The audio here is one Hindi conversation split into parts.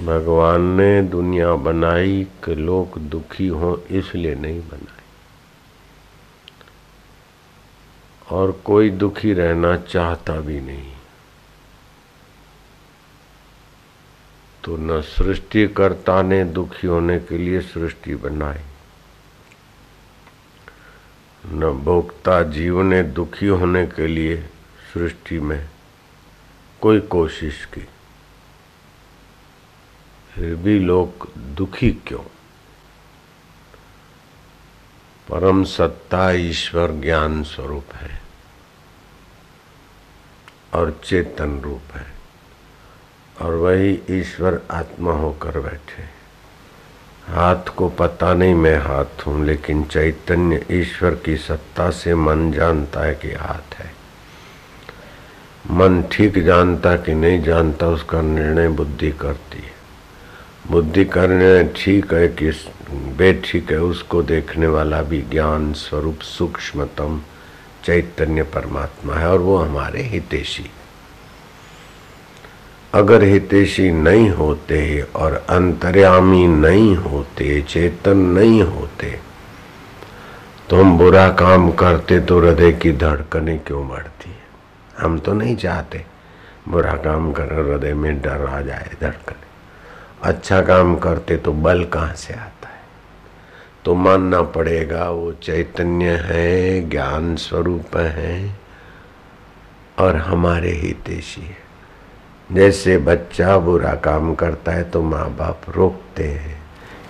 भगवान ने दुनिया बनाई कि लोग दुखी हों, इसलिए नहीं बनाई। और कोई दुखी रहना चाहता भी नहीं। तो न सृष्टिकर्ता ने दुखी होने के लिए सृष्टि बनाई, न भोक्ता जीव ने दुखी होने के लिए सृष्टि में कोई कोशिश की। फिर भी लोग दुखी क्यों? परम सत्ता ईश्वर ज्ञान स्वरूप है और चेतन रूप है और वही ईश्वर आत्मा होकर बैठे। हाथ को पता नहीं मैं हाथ हूँ, लेकिन चैतन्य ईश्वर की सत्ता से मन जानता है कि हाथ है। मन ठीक जानता कि नहीं जानता, उसका निर्णय बुद्धि करती है। बुद्धि करने ठीक है कि बेठीक है, उसको देखने वाला भी ज्ञान स्वरूप सूक्ष्मतम चैतन्य परमात्मा है और वो हमारे हितेशी अगर हितेशी नहीं होते और अंतर्यामी नहीं होते, चेतन नहीं होते तो हम बुरा काम करते तो हृदय की धड़कने क्यों बढ़ती है? हम तो नहीं चाहते बुरा काम कर हृदय में डर आ जाए धड़कने। अच्छा काम करते तो बल कहाँ से आता है? तो मानना पड़ेगा वो चैतन्य है, ज्ञान स्वरूप है और हमारे हितेशी है। जैसे बच्चा बुरा काम करता है तो माँ बाप रोकते हैं,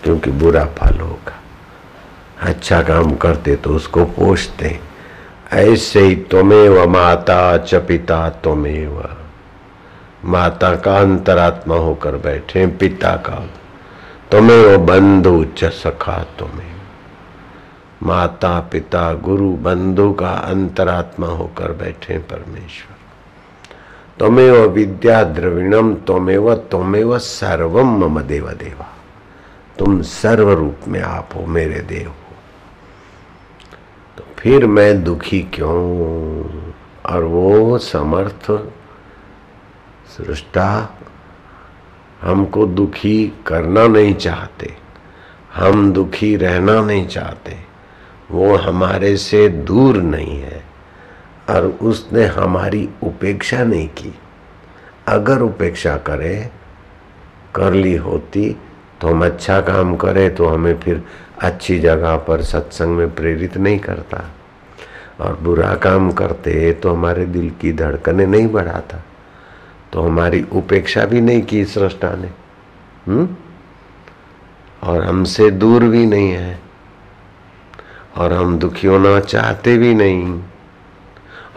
क्योंकि बुरा फल होगा। अच्छा काम करते तो उसको पोषते ऐसे ही तुम्हें व माता च पिता तुम्हें माता का अंतरात्मा होकर बैठे पिता का। तुम्हें वो बंधु च सखा तुम्हें। माता, पिता, गुरु, बंधु का अंतरात्मा होकर बैठे परमेश्वर। तुम्हें विद्या द्रविणम, तुम्हें तुम्हें सर्वम मम देव देवा। तुम सर्व रूप में आप हो, मेरे देव हो। तो फिर मैं दुखी क्यों और वो समर्थ सृष्टा, हमको दुखी करना नहीं चाहते, हम दुखी रहना नहीं चाहते, वो हमारे से दूर नहीं है, और उसने हमारी उपेक्षा नहीं की। अगर उपेक्षा करे, कर ली होती तो हम अच्छा काम करें तो हमें फिर अच्छी जगह पर सत्संग में प्रेरित नहीं करता। और बुरा काम करते तो हमारे दिल की धड़कने नहीं बढ़ाता। तो हमारी उपेक्षा भी नहीं की सृष्टा ने हम्म? और हमसे दूर भी नहीं है, और हम दुखी होना चाहते भी नहीं,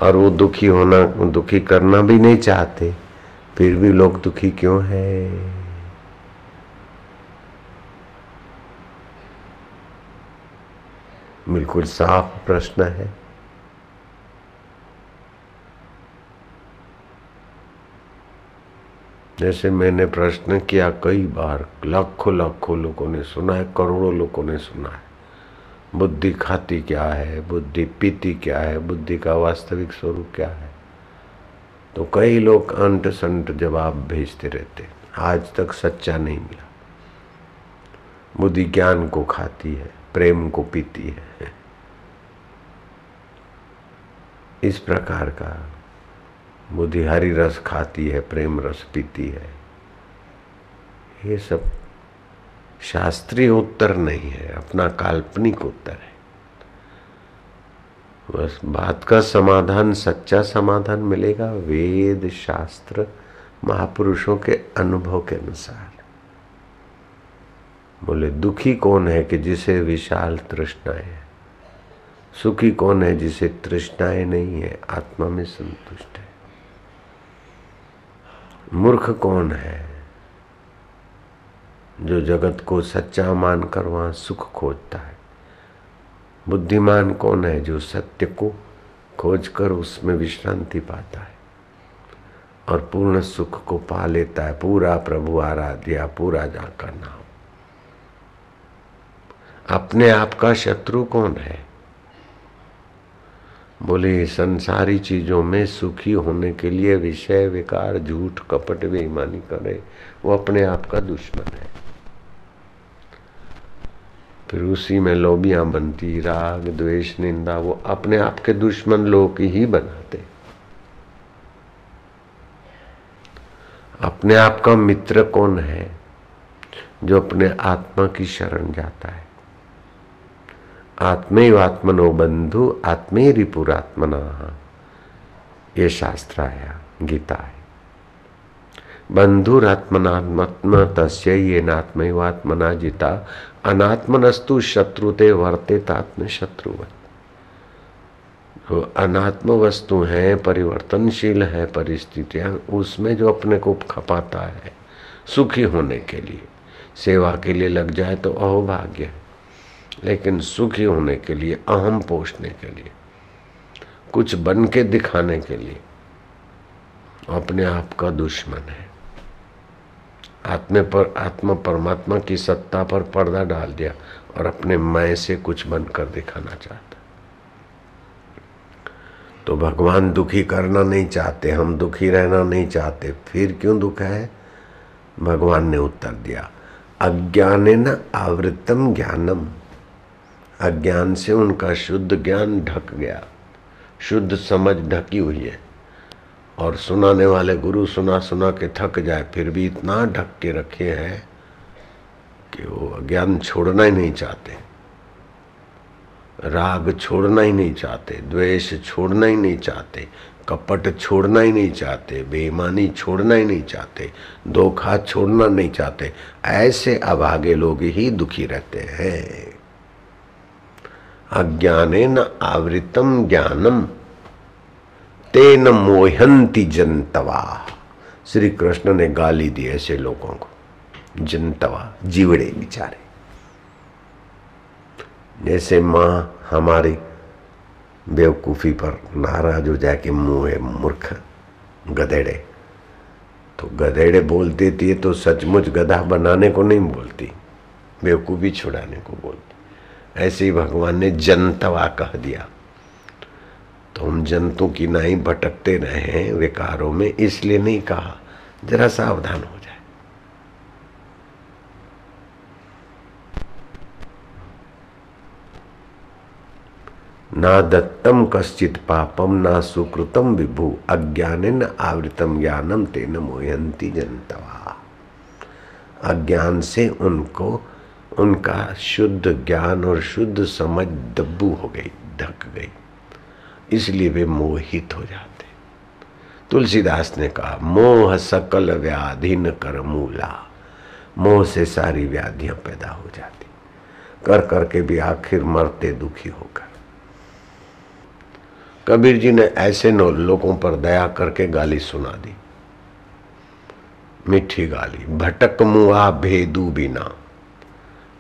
और वो दुखी होना, दुखी करना भी नहीं चाहते, फिर भी लोग दुखी क्यों है? बिल्कुल साफ़ प्रश्न है। जैसे मैंने प्रश्न किया, कई बार लाखों लाखों लोगों ने सुना है, करोड़ों लोगों ने सुना है। बुद्धि खाती क्या है? बुद्धि पीती क्या है? बुद्धि का वास्तविक स्वरूप क्या है? तो कई लोग अंट संट जवाब भेजते रहते आज तक सच्चा नहीं मिला। बुद्धि ज्ञान को खाती है, प्रेम को पीती है। इस प्रकार का बुद्धि हरी रस खाती है, प्रेम रस पीती है। ये सब शास्त्रीय उत्तर नहीं है, अपना काल्पनिक उत्तर है। बस बात का समाधान, सच्चा समाधान मिलेगा वेद शास्त्र महापुरुषों के अनुभव के अनुसार। बोले, दुखी कौन है कि जिसे विशाल तृष्णाएँ है? सुखी कौन है जिसे तृष्णाएँ नहीं है? आत्मा में संतुष्ट मूर्ख कौन है? जो जगत को सच्चा मानकर वहाँ सुख खोजता है। बुद्धिमान कौन है जो सत्य को खोजकर उसमें विश्रांति पाता है? और पूर्ण सुख को पा लेता है, पूरा प्रभु आराध्या, पूरा जाकर नाम। अपने आप का शत्रु कौन है? बोले, संसारी चीज़ों में सुखी होने के लिए विषय, विकार, झूठ, कपट, बेईमानी करे। वो अपने आप का दुश्मन है। फिर उसी में लोबियाँ बनती, राग, द्वेष, निंदा, वो अपने आप के दुश्मन लोग ही बनाते। अपने आप का मित्र कौन है जो अपने आत्मा की शरण जाता है? आत्मे आत्मनो बंधु आत्मे रिपुरात्मना ये शास्त्र आया गीता है बंधुरात्मनात्म तस्य ये नात्मत्मना जिता, अनात्मनस्तु शत्रुते वर्ते तात्म शत्रुवत जो अनात्म वस्तु है, परिवर्तनशील है, परिस्थितियाँ, उसमें जो अपने को खपाता है, सुखी होने के लिए, सेवा के लिए लग जाए तो अहोभाग्य है। लेकिन सुखी होने के लिए, अहम पोषने के लिए, कुछ बन के दिखाने के लिए, अपने आप का दुश्मन है। आत्मे पर, आत्मा परमात्मा की सत्ता पर पर्दा डाल दिया और अपने मैं से कुछ बनकर दिखाना चाहता। तो भगवान दुखी करना नहीं चाहते, हम दुखी रहना नहीं चाहते, फिर क्यों दुख है? भगवान ने उत्तर दिया, अज्ञान न आवृतम ज्ञानम। अज्ञान से उनका शुद्ध ज्ञान ढक गया। शुद्ध समझ ढकी हुई है। और सुनाने वाले गुरु सुना सुना के थक जाए, फिर भी इतना ढक के रखे हैं कि वो अज्ञान छोड़ना ही नहीं चाहते। राग छोड़ना ही नहीं चाहते, द्वेष छोड़ना ही नहीं चाहते, कपट छोड़ना ही नहीं चाहते, बेईमानी छोड़ना ही नहीं चाहते, धोखा छोड़ना नहीं चाहते, ऐसे अभागे लोग ही दुखी रहते हैं। अज्ञाने न आवृतम ज्ञानम। तेन मोहंती जनतवा। श्री कृष्ण ने गाली दी ऐसे लोगों को। जनतवा, जीवड़े बिचारे। जैसे माँ हमारी बेवकूफ़ी पर नाराज़ हो जाए कि मुँह है, मूर्ख, गधेड़े। तो गधेड़े बोल देती है तो सचमुच गधा बनाने को नहीं बोलती, बेवकूफ़ी छुड़ाने को बोलती। ऐसे ही भगवान ने जनतवा कह दिया। तो हम जंतु की नहीं भटकते रहे विकारों में इसलिए नहीं कहा, जरा सावधान हो जाए। ना दत्तम कश्चित पापम, ना सुकृतम विभु, अज्ञान न आवृतम ज्ञानम तेन मोहंती जनतवा। अज्ञान से उनको उनका शुद्ध ज्ञान और शुद्ध समझ दब्बू हो गई, ढक गई। इसलिए वे मोहित हो जाते। तुलसीदास ने कहा, मोह सकल व्याधि न कर मूला मोह से सारी व्याधियाँ पैदा हो जाती। कर करके भी आखिर मरते दुखी होकर। कबीर जी ने ऐसे नो लोगों पर दया करके गाली सुना दी। मीठी गाली, भटक मुआ भेदू बिना।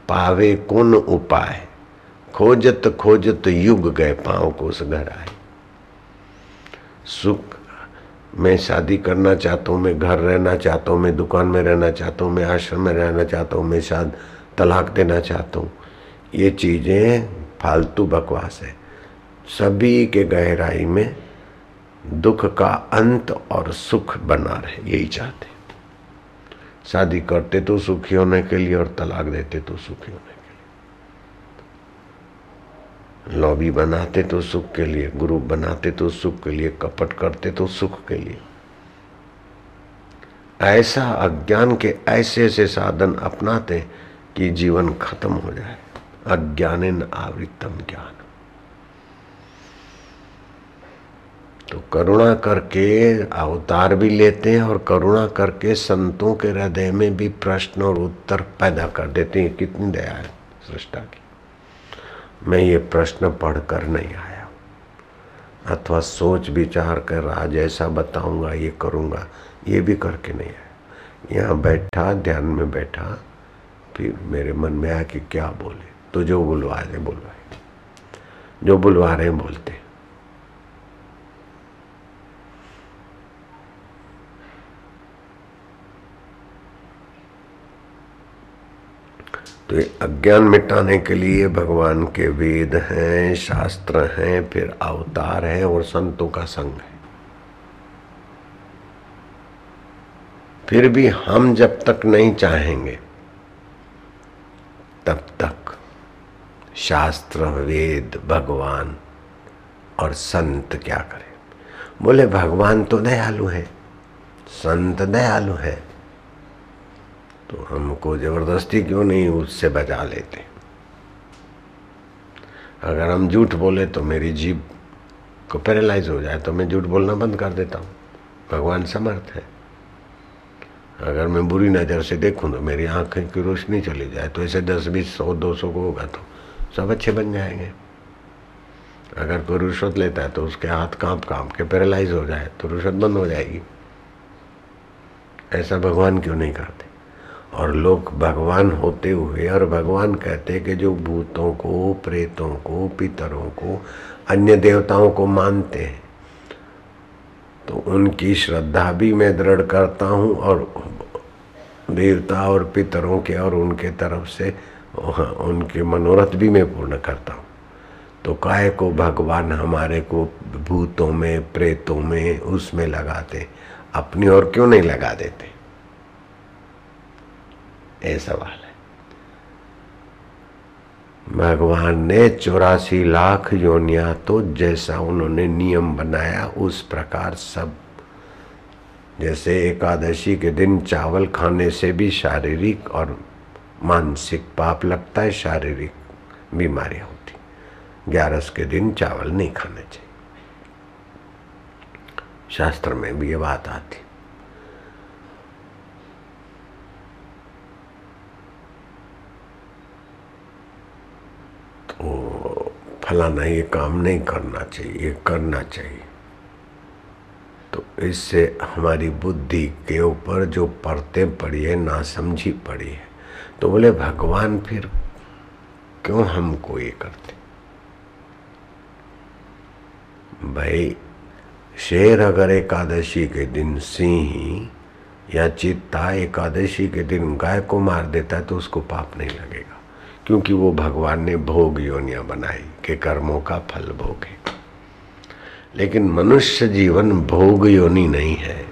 पावे कौन उपाय? खोजत खोजत युग गए पाँव को उस घर आए। सुख मैं शादी करना चाहता हूँ, मैं घर रहना चाहता हूँ, मैं दुकान में रहना चाहता हूँ, मैं आश्रम में रहना चाहता हूँ, मैं शायद तलाक देना चाहता हूँ। ये चीज़ें फालतू बकवास है। सभी के गहराई में दुख का अंत और सुख बना रहे, यही चाहते शादी करते तो सुखी होने के लिए और तलाक देते तो सुखी होने के लिए। लॉबी बनाते तो सुख के लिए, ग्रुप बनाते तो सुख के लिए, कपट करते तो सुख के लिए। ऐसा अज्ञान के ऐसे ऐसे साधन अपनाते कि जीवन खत्म हो जाए। अज्ञान आवृतम ज्ञान। तो करुणा करके अवतार भी लेते हैं और करुणा करके संतों के हृदय में भी प्रश्न और उत्तर पैदा कर देते हैं। कितनी दया है सृष्टा की। मैं ये प्रश्न पढ़कर नहीं आया। अथवा सोच विचार कर आज ऐसा बताऊँगा, ये करूँगा, ये भी करके नहीं आया। यहाँ बैठा, ध्यान में बैठा, फिर मेरे मन में आया कि क्या बोले। तो जो बुलवा रहे बुलवाए। जो बुलवा रहे हैं, बोलते तो ये अज्ञान मिटाने के लिए भगवान के वेद हैं, शास्त्र हैं, फिर अवतार हैं और संतों का संग है। फिर भी हम जब तक नहीं चाहेंगे, तब तक शास्त्र, वेद, भगवान और संत क्या करें? बोले, भगवान तो दयालु है, संत दयालु है। तो हमको ज़बरदस्ती क्यों नहीं उससे बचा लेते? अगर हम झूठ बोले तो मेरी जीभ को पैरालाइज हो जाए तो मैं झूठ बोलना बंद कर देता हूँ। भगवान समर्थ है। अगर मैं बुरी नज़र से देखूँ तो मेरी आँखें की रोशनी चली जाए तो ऐसे दस, बीस, सौ, दो सौ को होगा तो सब अच्छे बन जाएँगे। अगर कोई रुश्वत लेता है तो उसके हाथ काँप काँप के पैरालाइज हो जाए तो रुश्वत बंद हो जाएगी। ऐसा भगवान क्यों नहीं करते? और लोग भगवान होते हुए और भगवान कहते हैं कि जो भूतों को, प्रेतों को, पितरों को, अन्य देवताओं को मानते हैं तो उनकी श्रद्धा भी मैं दृढ़ करता हूँ और देवता और पितरों के और उनके तरफ़ से उनके मनोरथ भी मैं पूर्ण करता हूँ। तो काय को भगवान हमारे को भूतों में, प्रेतों में उसमें लगाते, अपनी और क्यों नहीं लगा देते? ये सवाल है। भगवान ने चौरासी लाख योनिया तो जैसा उन्होंने नियम बनाया, उस प्रकार सब। जैसे एकादशी के दिन चावल खाने से भी शारीरिक और मानसिक पाप लगता है, शारीरिक बीमारी होती। ग्यारस के दिन चावल नहीं खाने चाहिए। शास्त्र में भी ये बात आती। फलाना ये काम नहीं करना चाहिए, ये करना चाहिए। तो इससे हमारी बुद्धि के ऊपर जो पड़ते पड़ी है ना समझी पड़ी है। तो बोले, भगवान, फिर क्यों हमको ये करते? भाई, शेर अगर एकादशी के दिन सिंह या चित्ता एकादशी के दिन गाय को मार देता है तो उसको पाप नहीं लगेगा, क्योंकि वो भगवान ने भोग योनिया बनाई। के कर्मों का फल भोगे। लेकिन मनुष्य जीवन भोग योनि नहीं है।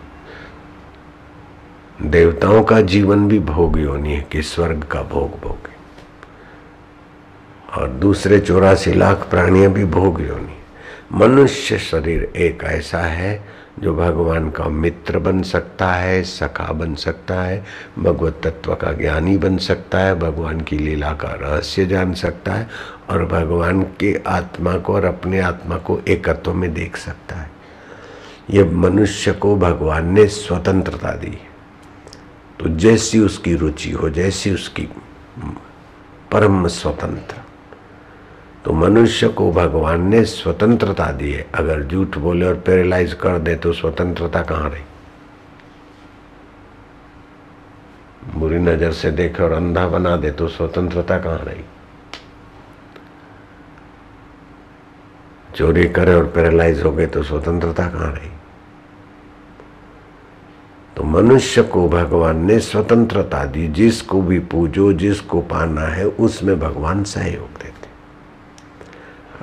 देवताओं का जीवन भी भोग योनि है कि स्वर्ग का भोग भोगे। और दूसरे चौरासी लाख प्राणियाँ भी भोग योनि मनुष्य शरीर एक ऐसा है जो भगवान का मित्र बन सकता है, सखा बन सकता है, भगवत तत्व का ज्ञानी बन सकता है, भगवान की लीला का रहस्य जान सकता है और भगवान के आत्मा को और अपने आत्मा को एकत्व में देख सकता है। ये मनुष्य को भगवान ने स्वतंत्रता दी। तो जैसी उसकी रुचि हो, जैसी उसकी परम स्वतंत्र तो मनुष्य को भगवान ने स्वतंत्रता दी है। अगर झूठ बोले और पैरालाइज कर दे तो स्वतंत्रता कहाँ रही? बुरी नज़र से देखे और अंधा बना दे तो स्वतंत्रता कहाँ रही? चोरी करे और पैरालाइज हो गए तो स्वतंत्रता कहाँ रही? तो मनुष्य को भगवान ने स्वतंत्रता दी। जिसको भी पूजो, जिसको पाना है, उसमें भगवान सहयोग देते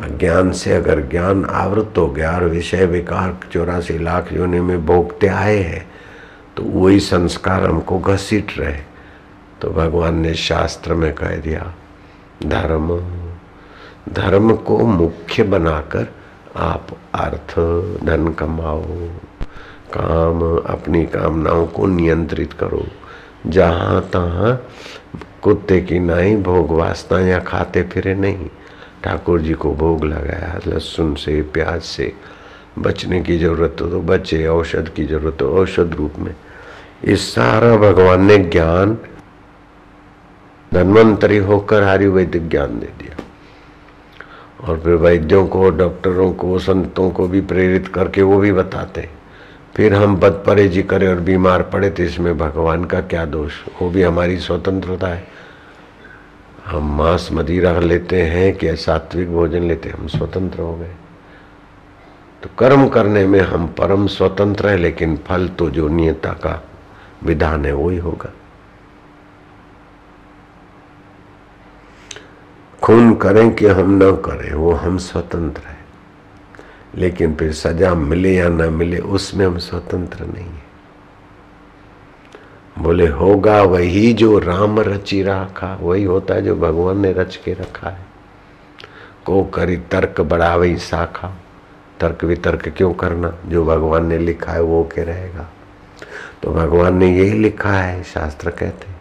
ज्ञान से अगर ज्ञान आवृत हो गया और विषय विकार चौरासी लाख योनि में भोगते आए हैं तो वही संस्कार हमको घसीट रहे तो भगवान ने शास्त्र में कह दिया, धर्म धर्म को मुख्य बनाकर आप अर्थ, धन कमाओ, काम, अपनी कामनाओं को नियंत्रित करो। जहाँ तहाँ कुत्ते की नाई, भोग वासना या खाते फिरे नहीं ठाकुर जी को भोग लगाया, लहसुन से, प्याज से। बचने की ज़रूरत हो तो बचे, औषध की ज़रूरत हो, औषध रूप में। इस सारा भगवान ने ज्ञान, धन्वंतरी होकर आयुर्वेदिक ज्ञान दे दिया। और फिर वैद्यों को, डॉक्टरों को, संतों को भी प्रेरित करके वो भी बताते। फिर हम बद परहेजी करें और बीमार पड़े तो इसमें भगवान का क्या दोष? वो भी हमारी स्वतंत्रता है। हम मांस मदिरा लेते हैं कि सात्विक भोजन लेते हैं। हम स्वतंत्र हो गए। तो कर्म करने में हम परम स्वतंत्र हैं, लेकिन फल तो जो नियता का विधान है, वही होगा। खून करें कि हम न करें, वो हम स्वतंत्र हैं। लेकिन फिर सजा मिले या न मिले, उसमें हम स्वतंत्र नहीं है। बोले, होगा वही जो राम रची रखा, वही होता है जो भगवान ने रच के रखा है। को करी तर्क बड़ा वही शाखा। तर्क वितर्क क्यों करना? जो भगवान ने लिखा है वो के रहेगा। तो भगवान ने यही लिखा है, शास्त्र कहते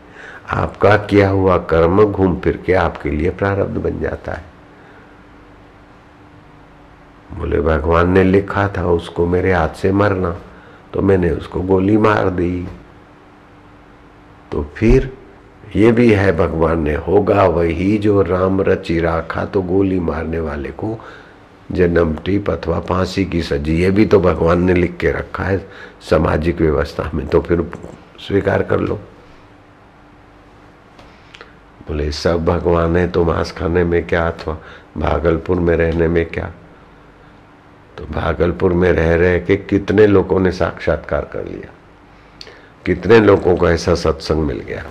आपका किया हुआ कर्म घूम फिर के आपके लिए प्रारब्ध बन जाता है। बोले, भगवान ने लिखा था उसको मेरे हाथ से मरना तो मैंने उसको गोली मार दी। तो फिर ये भी है भगवान ने, होगा वही जो राम रची राखा तो गोली मारने वाले को जन्म टीप अथवा फांसी की सजी। ये भी तो भगवान ने लिख के रखा है सामाजिक व्यवस्था में तो फिर स्वीकार कर लो। बोले, सब भगवान है तो मांस खाने में क्या अथवा भागलपुर में रहने में क्या? तो भागलपुर में रह रहे के कितने लोगों ने साक्षात्कार कर लिया? कितने लोगों को ऐसा सत्संग मिल गया?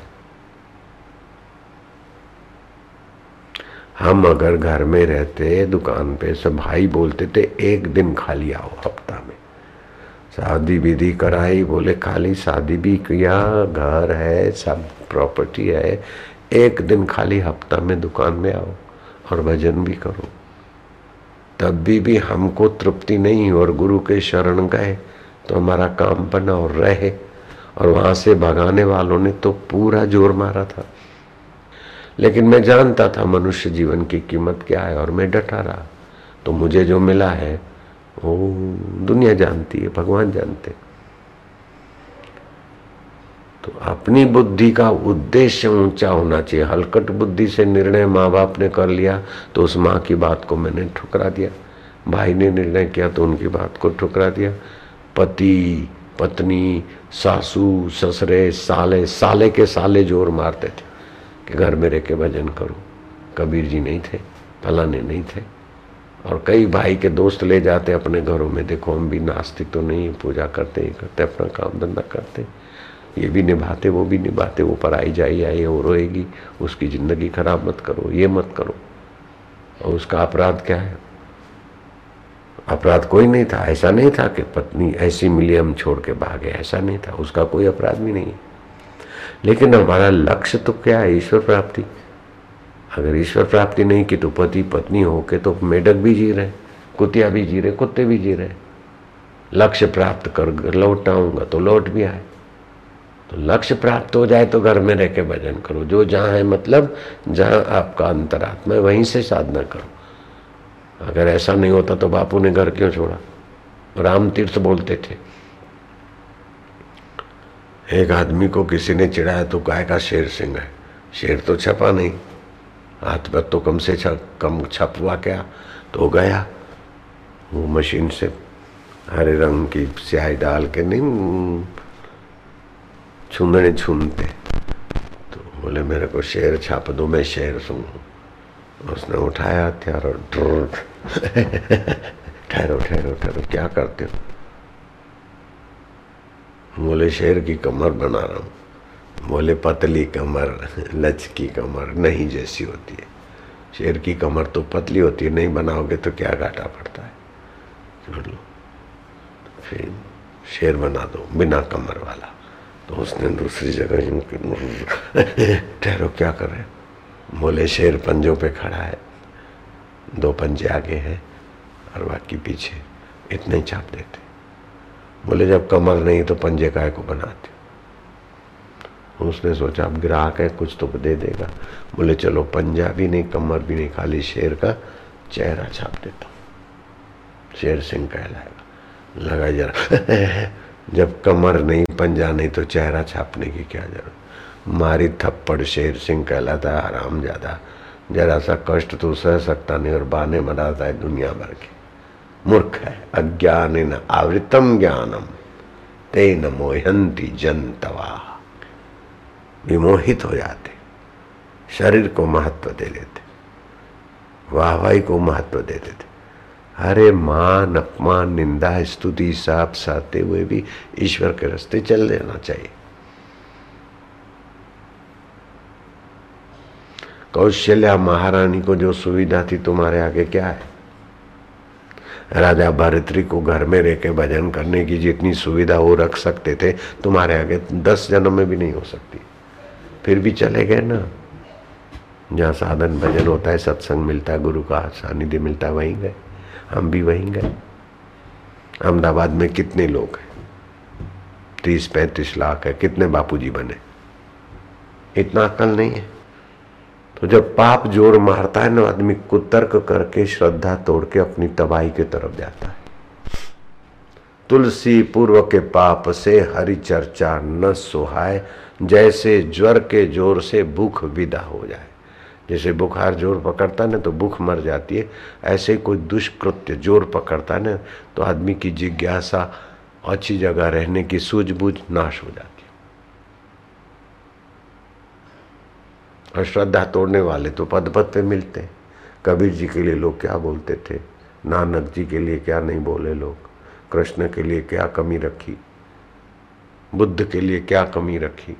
हम अगर घर में रहते, दुकान पे सब भाई बोलते थे, एक दिन खाली आओ हफ़्ता में। शादी विधि कराई, बोले, खाली शादी भी किया, घर है, सब प्रॉपर्टी है। एक दिन खाली हफ़्ता में दुकान में आओ और भजन भी करो। तब भी भी हमको तृप्ति नहीं और गुरु के शरण गए तो हमारा काम बना और रहे। और वहाँ से भगाने वालों ने तो पूरा ज़ोर मारा था। लेकिन मैं जानता था मनुष्य जीवन की कीमत क्या है और मैं डटा रहा। तो मुझे जो मिला है, वो दुनिया जानती है, भगवान जानते तो अपनी बुद्धि का उद्देश्य ऊँचा होना चाहिए। हलकट बुद्धि से निर्णय माँ बाप ने कर लिया तो उस माँ की बात को मैंने ठुकरा दिया। भाई ने निर्णय किया तो उनकी बात को ठुकरा दिया। पति, पत्नी सासू, ससुरे, साले साले के साले ज़ोर मारते थे कि घर में रह के भजन करो। कबीर जी नहीं थे, फलाने नहीं थे। और कई भाई के दोस्त ले जाते अपने घरों में, देखो हम भी नास्तिक तो नहीं, पूजा करते ही करते, अपना काम धंधा करते। ये भी निभाते, वो भी निभाते, वो पर आई जाई, आई वो रोएगी, उसकी ज़िंदगी खराब मत करो, ये मत करो। और उसका अपराध क्या है? अपराध कोई नहीं था। ऐसा नहीं था कि पत्नी ऐसी मिली हम छोड़ के भागे, ऐसा नहीं था। उसका कोई अपराध भी नहीं लेकिन हमारा लक्ष्य तो क्या है? ईश्वर प्राप्ति। अगर ईश्वर प्राप्ति नहीं की तो पति, पत्नी हो के तो मेढक भी जी रहे, कुतिया भी जी रहे, कुत्ते भी जी रहे। लक्ष्य प्राप्त कर लौट आऊँगा तो लौट भी आए। तो लक्ष्य प्राप्त हो जाए तो घर में रह के भजन करो। जो जहाँ है मतलब जहाँ आपका अंतरात्मा है, वहीं से साधना करो। अगर ऐसा नहीं होता तो बापू ने घर क्यों छोड़ा? राम तीर्थ बोलते थे, एक आदमी को किसी ने चिढ़ाया तो गाय का शेर सिंह है। शेर तो छपा नहीं। हाथ पर तो कम से छप कम छपवा क्या? तो गया। वो मशीन से हरे रंग की स्याही डाल के नहीं छूंदने छूनते तो बोले, मेरे को शेर छाप दो, मैं शेर सुनूं उसने उठाया हथियार और ठहरो ठहरो ठहरो, क्या करते हो? बोले शेर की कमर बना रहा हूँ। बोले पतली कमर लचकी कमर नहीं जैसी होती है। शेर की कमर तो पतली होती है, नहीं बनाओगे तो क्या घाटा पड़ता है? छोड़ लो। फिर शेर बना दो, बिना कमर वाला। तो उसने दूसरी जगह ठहरो, क्या कर रहे करे बोले शेर पंजों पे खड़ा है। दो पंजे आगे हैं और बाकी पीछे इतने ही चाप देते बोले, जब कमर नहीं तो पंजे काय को बनाते उसने सोचा, अब ग्राहक है, कुछ तो दे देगा। बोले, चलो, पंजा भी नहीं, कमर भी नहीं, खाली शेर का चेहरा छाप देता हूँ। शेर सिंह कहलाएगा। लगा जरा। जब कमर नहीं, पंजा नहीं तो चेहरा छापने की क्या ज़रूरत? मारी थप्पड़ शेर सिंह कहलाता है, आराम ज़्यादा। जरा सा कष्ट तो सह सकता नहीं, और बाने मनाता है दुनिया भर के। मूर्ख है, अज्ञान न आवृतम ज्ञानम तेन मोहंती जनतवा। विमोहित हो जाते, शरीर को महत्व दे देते, वाहवाही को महत्व दे देते। अरे मान, अपमान, निंदा, स्तुति साप साते हुए भी ईश्वर के रास्ते चल देना चाहिए। कौशल्या महारानी को जो सुविधा थी तुम्हारे आगे क्या है? राजा भरतरी को घर में रह के भजन करने की जितनी सुविधा वो रख सकते थे, तुम्हारे आगे दस जन्म में भी नहीं हो सकती। फिर भी चले गए ना? जहाँ साधन भजन होता है, सत्संग मिलता है, गुरु का सानिध्य मिलता है, वहीं गए। हम भी वहीं गए। अहमदाबाद में कितने लोग हैं? तीस, पैंतीस लाख है। कितने बापूजी बने? इतना अकल नहीं है। तो जब पाप ज़ोर मारता है ना, आदमी कुतर्क करके, श्रद्धा तोड़ के अपनी तबाही की तरफ़ जाता है। तुलसी पूर्व के पाप से हरि चर्चा न सुहाय जैसे ज्वर के ज़ोर से भूख विदा हो जाए। जैसे बुखार ज़ोर पकड़ता ना तो भूख मर जाती है। ऐसे कोई दुष्कृत्य ज़ोर पकड़ता ना तो आदमी की जिज्ञासा, अच्छी जगह रहने की सूझबूझ नाश हो जाती और श्रद्धा तोड़ने वाले तो पद पद पे मिलते। कबीर जी के लिए लोग क्या बोलते थे? नानक जी के लिए क्या नहीं बोले लोग? कृष्ण के लिए क्या कमी रखी? बुद्ध के लिए क्या कमी रखी?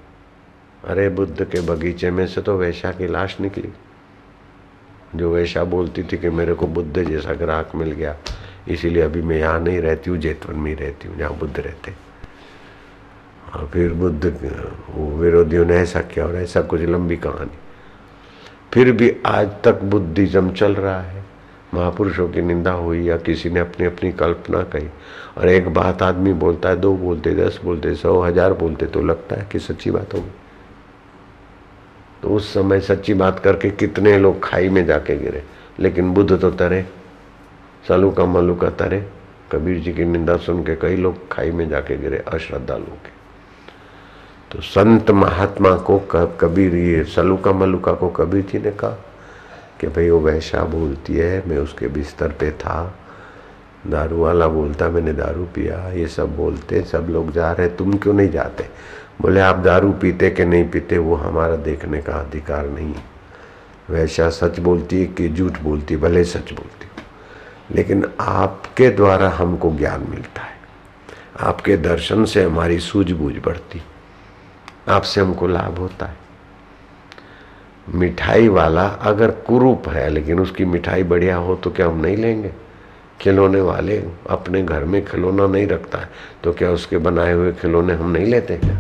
अरे बुद्ध के बगीचे में से तो वैशा की लाश निकली। जो वैशा बोलती थी कि मेरे को बुद्ध जैसा ग्राहक मिल गया, इसीलिए अभी मैं यहाँ नहीं रहती हूँ, जेतवन में ही रहती हूँ, जहाँ बुद्ध रहते। और फिर बुद्ध, वो विरोधियों ने ऐसा किया और ऐसा कुछ लंबी कहानी। फिर भी आज तक बुद्धिज्म चल रहा है। महापुरुषों की निंदा हुई या किसी ने अपनी अपनी कल्पना कही। और एक बात आदमी बोलता है, दो बोलते, दस बोलते, सौ, हज़ार बोलते तो लगता है कि सच्ची बात होगी। तो उस समय सच्ची बात करके कितने लोग खाई में जाके गिरे। लेकिन बुद्ध तो तरे, सालू का मलू का तरे। कबीर जी की निंदा सुन के कई लोग खाई में जाके गिरे, अश्रद्धालु के। तो संत महात्मा को कबीर ये सलूका मलुका को कबीर जी ने कहा कि भाई वो वैशा बोलती है, मैं उसके बिस्तर पे था। दारू वाला बोलता, मैंने दारू पिया, ये सब बोलते, सब लोग जा रहे, तुम क्यों नहीं जाते? बोले, आप दारू पीते कि नहीं पीते, वो हमारा देखने का अधिकार नहीं। वैसा सच बोलती है कि झूठ बोलती, भले सच बोलती। लेकिन आपके द्वारा हमको ज्ञान मिलता है। आपके दर्शन से हमारी सूझबूझ बढ़ती। आपसे हमको लाभ होता है। मिठाई वाला अगर कुरूप है, लेकिन उसकी मिठाई बढ़िया हो तो क्या हम नहीं लेंगे? खिलौने वाले अपने घर में खिलौना नहीं रखता है तो क्या उसके बनाए हुए खिलौने हम नहीं लेते क्या?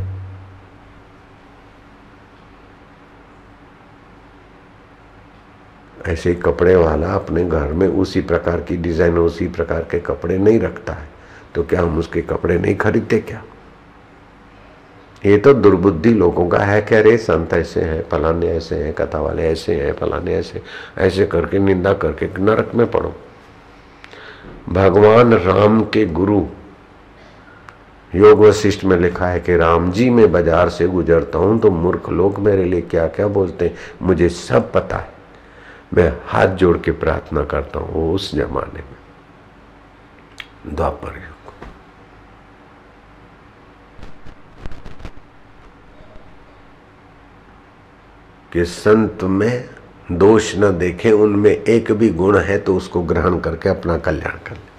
ऐसे कपड़े वाला अपने घर में उसी प्रकार की डिज़ाइन, उसी प्रकार के कपड़े नहीं रखता है तो क्या हम उसके कपड़े नहीं खरीदते क्या? ये तो दुर्बुद्धि लोगों का है कह रहे संत ऐसे हैं, फलाने ऐसे हैं, कथा वाले ऐसे हैं, फलाने ऐसे ऐसे करके निंदा करके नरक में पड़ो। भगवान राम के गुरु, योग वशिष्ठ में लिखा है कि राम जी मैं बाज़ार से गुजरता हूँ तो मूर्ख लोग मेरे लिए क्या क्या बोलते हैं, मुझे सब पता है। मैं हाथ जोड़ के प्रार्थना करता हूँ उस जमाने में। द्वापर युग कि संत में दोष न देखे, उनमें एक भी गुण है तो उसको ग्रहण करके अपना कल्याण कर ले।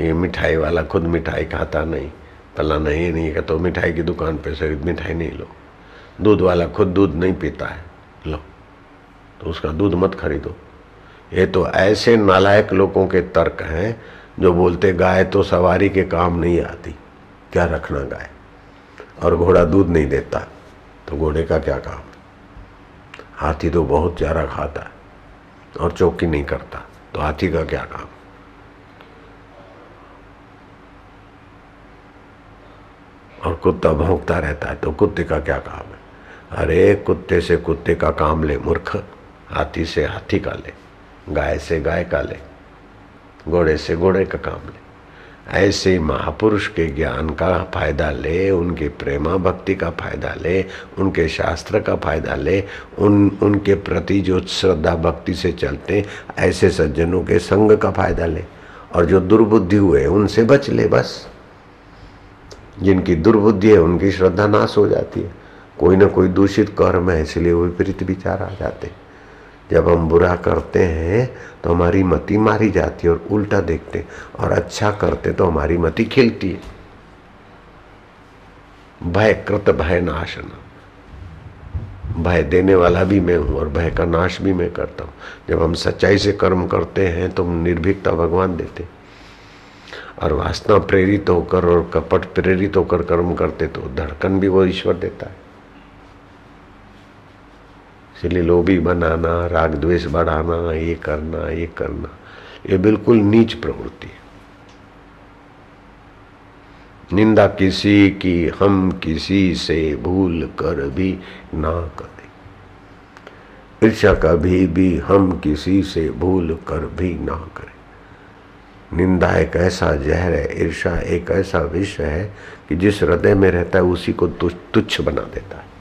ये मिठाई वाला खुद मिठाई खाता नहीं पला नहीं नहीं कहता तो मिठाई की दुकान पे से मिठाई नहीं लो। दूध वाला खुद दूध नहीं पीता है, लो तो उसका दूध मत खरीदो। ये तो ऐसे नालायक लोगों के तर्क हैं जो बोलते, गाय तो सवारी के काम नहीं आती, क्या रखना गाय? और घोड़ा दूध नहीं देता तो घोड़े का क्या काम? हाथी तो बहुत चारा खाता है और चौकी नहीं करता तो हाथी का क्या काम? और कुत्ता भोंकता रहता है तो कुत्ते का क्या काम है? अरे, कुत्ते से कुत्ते का काम ले, मूर्ख। हाथी से हाथी का ले, गाय से गाय का ले, घोड़े से घोड़े का काम ले। ऐसे महापुरुष के ज्ञान का फ़ायदा ले, उनके प्रेमा भक्ति का फ़ायदा ले, उनके शास्त्र का फ़ायदा ले, उन, उनके प्रति जो श्रद्धा भक्ति से चलते, ऐसे सज्जनों के संग का फ़ायदा ले। और जो दुर्बुद्धि हुए, उनसे बच ले बस। जिनकी दुर्बुद्धि है, उनकी श्रद्धा नाश हो जाती है। कोई ना कोई दूषित कर्म है, इसलिए विपरीत विचार आ जाते जब हम बुरा करते हैं तो हमारी मति मारी जाती है और उल्टा देखते और अच्छा करते तो हमारी मति खिलती है। भय कृत भय नाशन भय देने वाला भी मैं हूँ और भय का नाश भी मैं करता हूँ। जब हम सच्चाई से कर्म करते हैं तो निर्भीकता भगवान देते और वासना प्रेरित होकर और कपट प्रेरित होकर कर्म करते तो धड़कन भी वो ईश्वर देता है। इसलिए लोभी बनाना राग द्वेष बढ़ाना, ये करना ये करना, ये बिल्कुल नीच प्रवृत्ति है। निंदा किसी की, हम किसी से भूल कर भी ना करें। ईर्षा कभी भी हम किसी से भूल कर भी ना करें। निंदा एक ऐसा जहर है ईर्षा एक ऐसा विषय है कि जिस हृदय में रहता है उसी को तुच्छ बना देता है।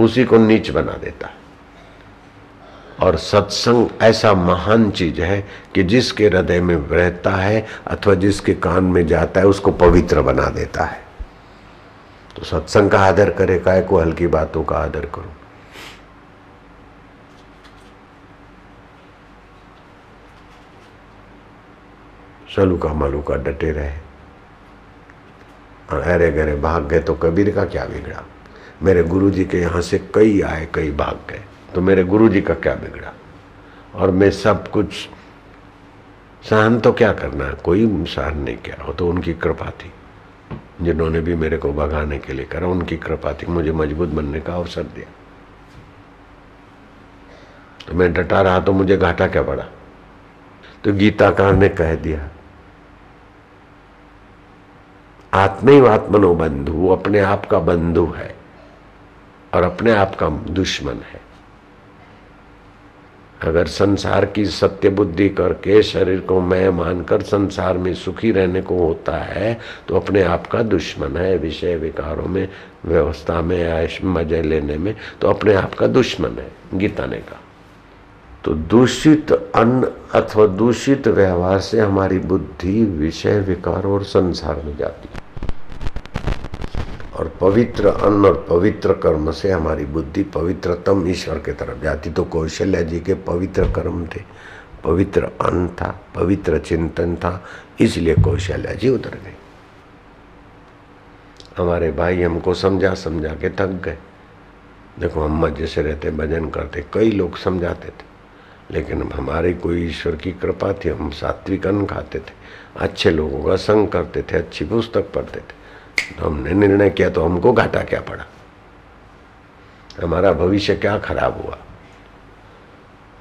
उसी को नीच बना देता है। और सत्संग ऐसा महान चीज़ है कि जिसके हृदय में रहता है अथवा जिसके कान में जाता है, उसको पवित्र बना देता है। तो सत्संग का आदर करे, काय को हल्की बातों का आदर करो? सलू का मलू का डटे रहे। और अरे गरे भाग गए तो कबीर का क्या बिगड़ा? मेरे गुरुजी के यहाँ से कई आए, कई भाग गए। तो मेरे गुरु जी का क्या बिगड़ा? और मैं सब कुछ सहन तो क्या करना है? कोई सहन नहीं किया। वो तो उनकी कृपा थी, जिन्होंने भी मेरे को भगाने के लिए करा। उनकी कृपा थी मुझे मज़बूत बनने का अवसर दिया। तो मैं डटा रहा तो मुझे घाटा क्या पड़ा? तो गीताकार ने कह दिया, आत्मैव आत्मनो बंधु अपने आप का बंधु है। और अपने आप का दुश्मन है। अगर संसार की सत्य बुद्धि करके शरीर को मैं मानकर संसार में सुखी रहने को होता है तो अपने आप का दुश्मन है। विषय विकारों में, व्यवस्था में, आयुष मज़े लेने में तो अपने आप का दुश्मन है, गीता ने कहा। तो दूषित अन्न अथवा दूषित व्यवहार से हमारी बुद्धि विषय विकार और संसार में जाती है। और पवित्र अन्न और पवित्र कर्म से हमारी बुद्धि पवित्रतम ईश्वर के तरफ़ जाती। तो कौशल्या जी के पवित्र कर्म थे। पवित्र अन्न था, पवित्र चिंतन था, इसलिए कौशल्या जी उतर गए हमारे भाई हमको समझा समझा के थक गए। देखो हम जैसे रहते, भजन करते, कई लोग समझाते थे। लेकिन हमारी कोई ईश्वर की कृपा थी, हम सात्विक अन्न खाते थे। अच्छे लोगों का संग करते थे, अच्छी पुस्तक पढ़ते थे। तो हमने निर्णय किया तो हमको घाटा क्या पड़ा? हमारा भविष्य क्या खराब हुआ?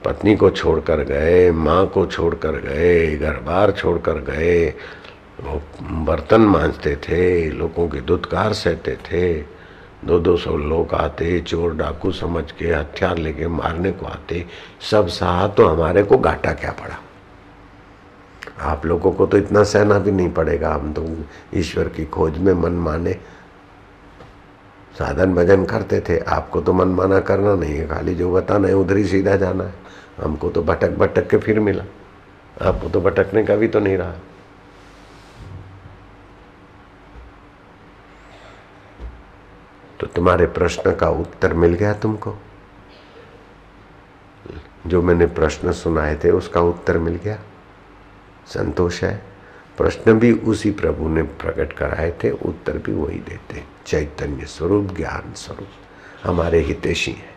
पत्नी को छोड़कर गए, माँ को छोड़कर गए, घर बार छोड़कर गए, वो बर्तन मांजते थे, लोगों के दुत्कार सहते थे दो दो सौ लोग आते, चोर डाकू समझ के, हथियार लेके मारने को आते, सब सहा तो हमारे को घाटा क्या पड़ा? आप लोगों को तो इतना सहना भी नहीं पड़ेगा, हम तो ईश्वर की खोज में मन माने। साधन भजन करते थे, आपको तो मन माना करना नहीं है, खाली जो बताना है उधर ही सीधा जाना है। हमको तो भटक भटक के फिर मिला। आपको तो भटकने का भी तो नहीं रहा। तो तुम्हारे प्रश्न का उत्तर मिल गया तुमको? जो मैंने प्रश्न सुनाए थे, उसका उत्तर मिल गया? संतोष है। प्रश्न भी उसी प्रभु ने प्रकट कराए थे, उत्तर भी वही देते। चैतन्य स्वरूप, ज्ञान स्वरूप, हमारे हितेशी है।